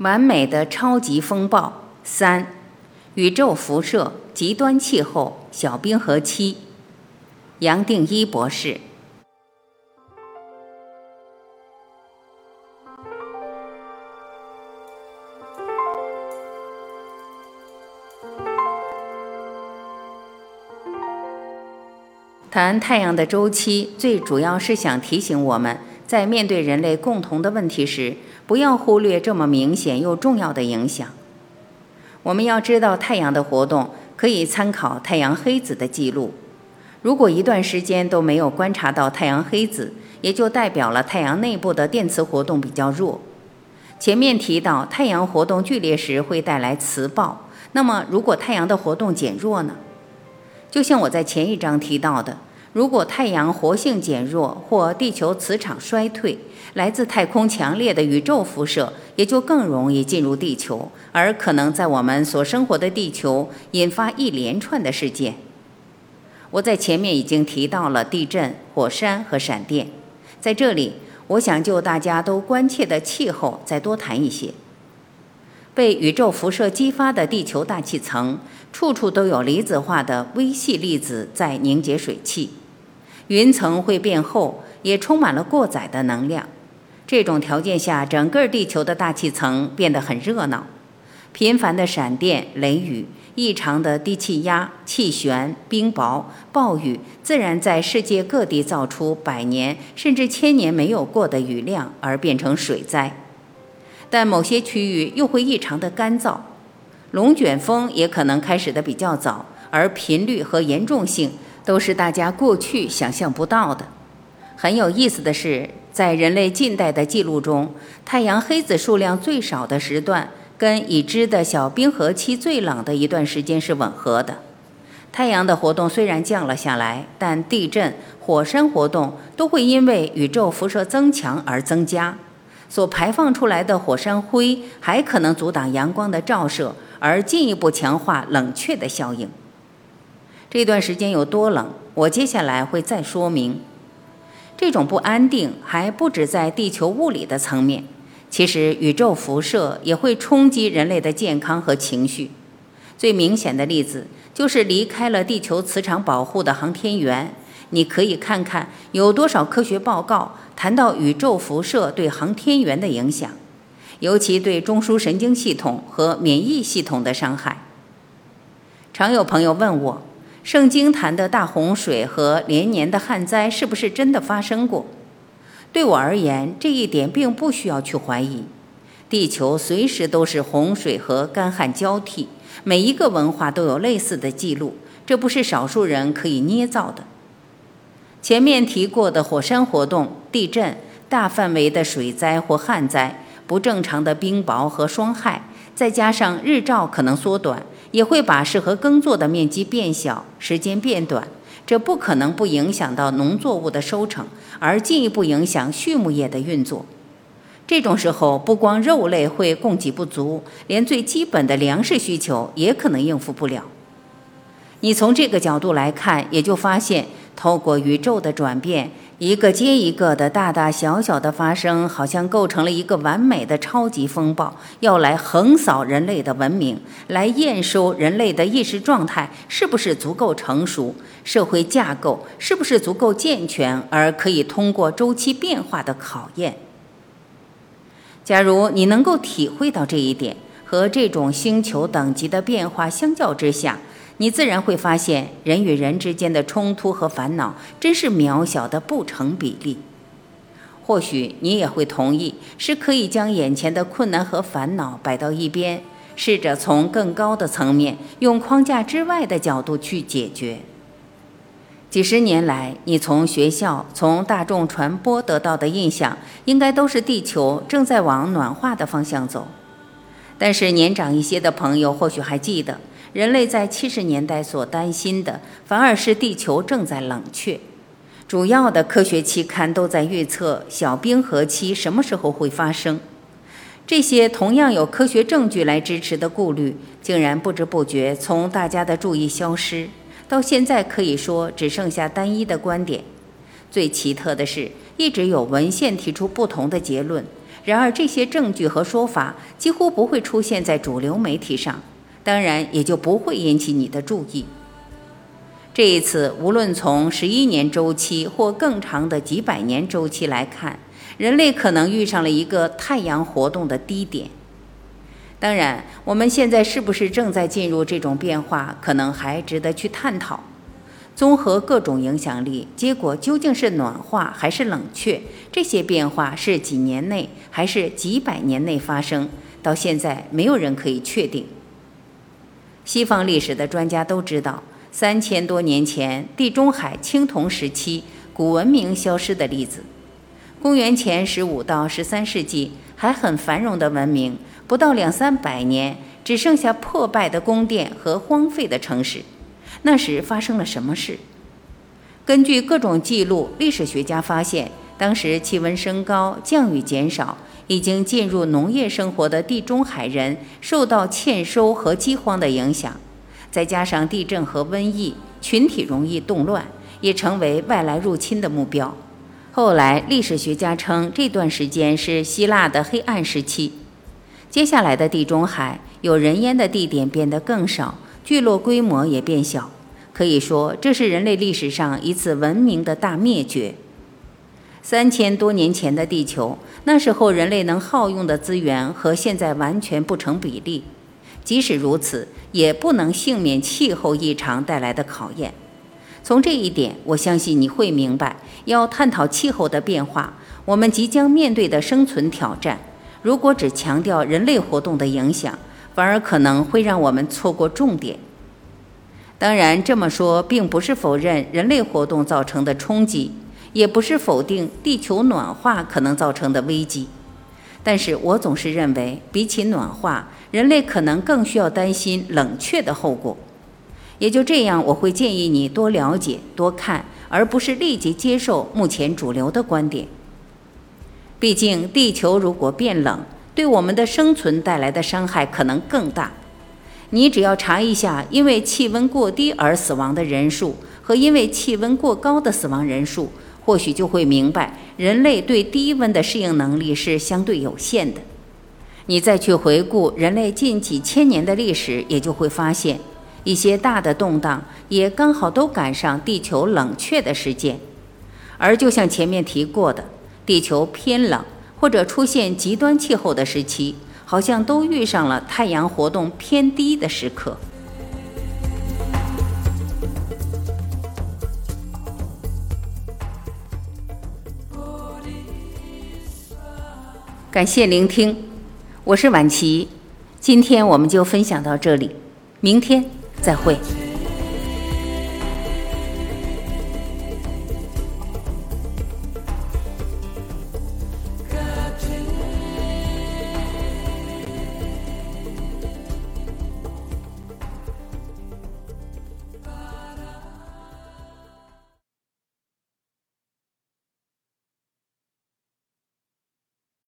完美的超级风暴三，宇宙辐射、极端气候、小冰河期。杨定一博士。谈太阳的周期，最主要是想提醒我们，在面对人类共同的问题时，不要忽略这么明显又重要的影响。我们要知道，太阳的活动可以参考太阳黑子的记录。如果一段时间都没有观察到太阳黑子，也就代表了太阳内部的电磁活动比较弱。前面提到，太阳活动剧烈时会带来磁暴。那么，如果太阳的活动减弱呢？就像我在前一章提到的，如果太阳活性减弱或地球磁场衰退，来自太空强烈的宇宙辐射也就更容易进入地球，而可能在我们所生活的地球引发一连串的事件。我在前面已经提到了地震、火山和闪电，在这里，我想就大家都关切的气候再多谈一些。被宇宙辐射激发的地球大气层。处处都有离子化的微细粒子在凝结水汽，云层会变厚，也充满了过载的能量。这种条件下，整个地球的大气层变得很热闹。频繁的闪电、雷雨、异常的低气压、气旋、冰雹、暴雨，自然在世界各地造出百年甚至千年没有过的雨量，而变成水灾。但某些区域又会异常的干燥。龙卷风也可能开始的比较早，而频率和严重性都是大家过去想象不到的。很有意思的是，在人类近代的记录中，太阳黑子数量最少的时段，跟已知的小冰河期最冷的一段时间是吻合的。太阳的活动虽然降了下来，但地震、火山活动都会因为宇宙辐射增强而增加，所排放出来的火山灰还可能阻挡阳光的照射。而进一步强化冷却的效应。这段时间有多冷，我接下来会再说明。这种不安定还不止在地球物理的层面，其实宇宙辐射也会冲击人类的健康和情绪。最明显的例子就是离开了地球磁场保护的航天员。你可以看看有多少科学报告谈到宇宙辐射对航天员的影响。尤其对中枢神经系统和免疫系统的伤害。常有朋友问我，圣经谈的大洪水和连年的旱灾是不是真的发生过？对我而言，这一点并不需要去怀疑。地球随时都是洪水和干旱交替，每一个文化都有类似的记录，这不是少数人可以捏造的。前面提过的火山活动、地震、大范围的水灾或旱灾。不正常的冰雹和霜害，再加上日照可能缩短，也会把适合耕作的面积变小，时间变短。这不可能不影响到农作物的收成，而进一步影响畜牧业的运作。这种时候，不光肉类会供给不足，连最基本的粮食需求也可能应付不了。你从这个角度来看，也就发现，透过宇宙的转变。一个接一个的大大小小的发生，好像构成了一个完美的超级风暴，要来横扫人类的文明，来验收人类的意识状态是不是足够成熟，社会架构是不是足够健全，而可以通过周期变化的考验。假如你能够体会到这一点，和这种星球等级的变化相较之下。你自然会发现，人与人之间的冲突和烦恼真是渺小的不成比例。或许你也会同意，是可以将眼前的困难和烦恼摆到一边，试着从更高的层面，用框架之外的角度去解决。几十年来，你从学校、从大众传播得到的印象，应该都是地球正在往暖化的方向走。但是年长一些的朋友或许还记得。人类在七十年代所担心的，反而是地球正在冷却。主要的科学期刊都在预测小冰河期什么时候会发生。这些同样有科学证据来支持的顾虑，竟然不知不觉从大家的注意消失，到现在可以说只剩下单一的观点。最奇特的是，一直有文献提出不同的结论，然而这些证据和说法几乎不会出现在主流媒体上，当然也就不会引起你的注意。这一次，无论从十一年周期或更长的几百年周期来看，人类可能遇上了一个太阳活动的低点。当然，我们现在是不是正在进入这种变化，可能还值得去探讨。综合各种影响力，结果究竟是暖化还是冷却？这些变化是几年内还是几百年内发生？到现在，没有人可以确定。西方历史的专家都知道。三千多年前，地中海青铜时期古文明消失的例子。公元前十五到十三世纪还很繁荣的文明，不到两三百年，只剩下破败的宫殿和荒废的城市。那时发生了什么事？根据各种记录，历史学家发现，当时气温升高，降雨减少，已经进入农业生活的地中海人受到欠收和饥荒的影响。再加上地震和瘟疫，群体容易动乱，也成为外来入侵的目标。后来，历史学家称这段时间是希腊的黑暗时期。接下来的地中海有人烟的地点变得更少，聚落规模也变小。可以说，这是人类历史上一次文明的大灭绝。三千多年前的地球，那时候人类能耗用的资源和现在完全不成比例。即使如此，也不能幸免气候异常带来的考验。从这一点，我相信你会明白，要探讨气候的变化，我们即将面对的生存挑战。如果只强调人类活动的影响，反而可能会让我们错过重点。当然，这么说并不是否认人类活动造成的冲击，也不是否定地球暖化可能造成的危机。但是我总是认为，比起暖化，人类可能更需要担心冷却的后果。也就这样，我会建议你多了解、多看，而不是立即接受目前主流的观点。毕竟，地球如果变冷，对我们的生存带来的伤害可能更大。你只要查一下，因为气温过低而死亡的人数和因为气温过高的死亡人数。或许就会明白，人类对低温的适应能力是相对有限的。你再去回顾人类近几千年的历史，也就会发现，一些大的动荡也刚好都赶上地球冷却的时间。而就像前面提过的，地球偏冷或者出现极端气候的时期，好像都遇上了太阳活动偏低的时刻。感谢聆听，我是婉琪，今天我们就分享到这里，明天再会。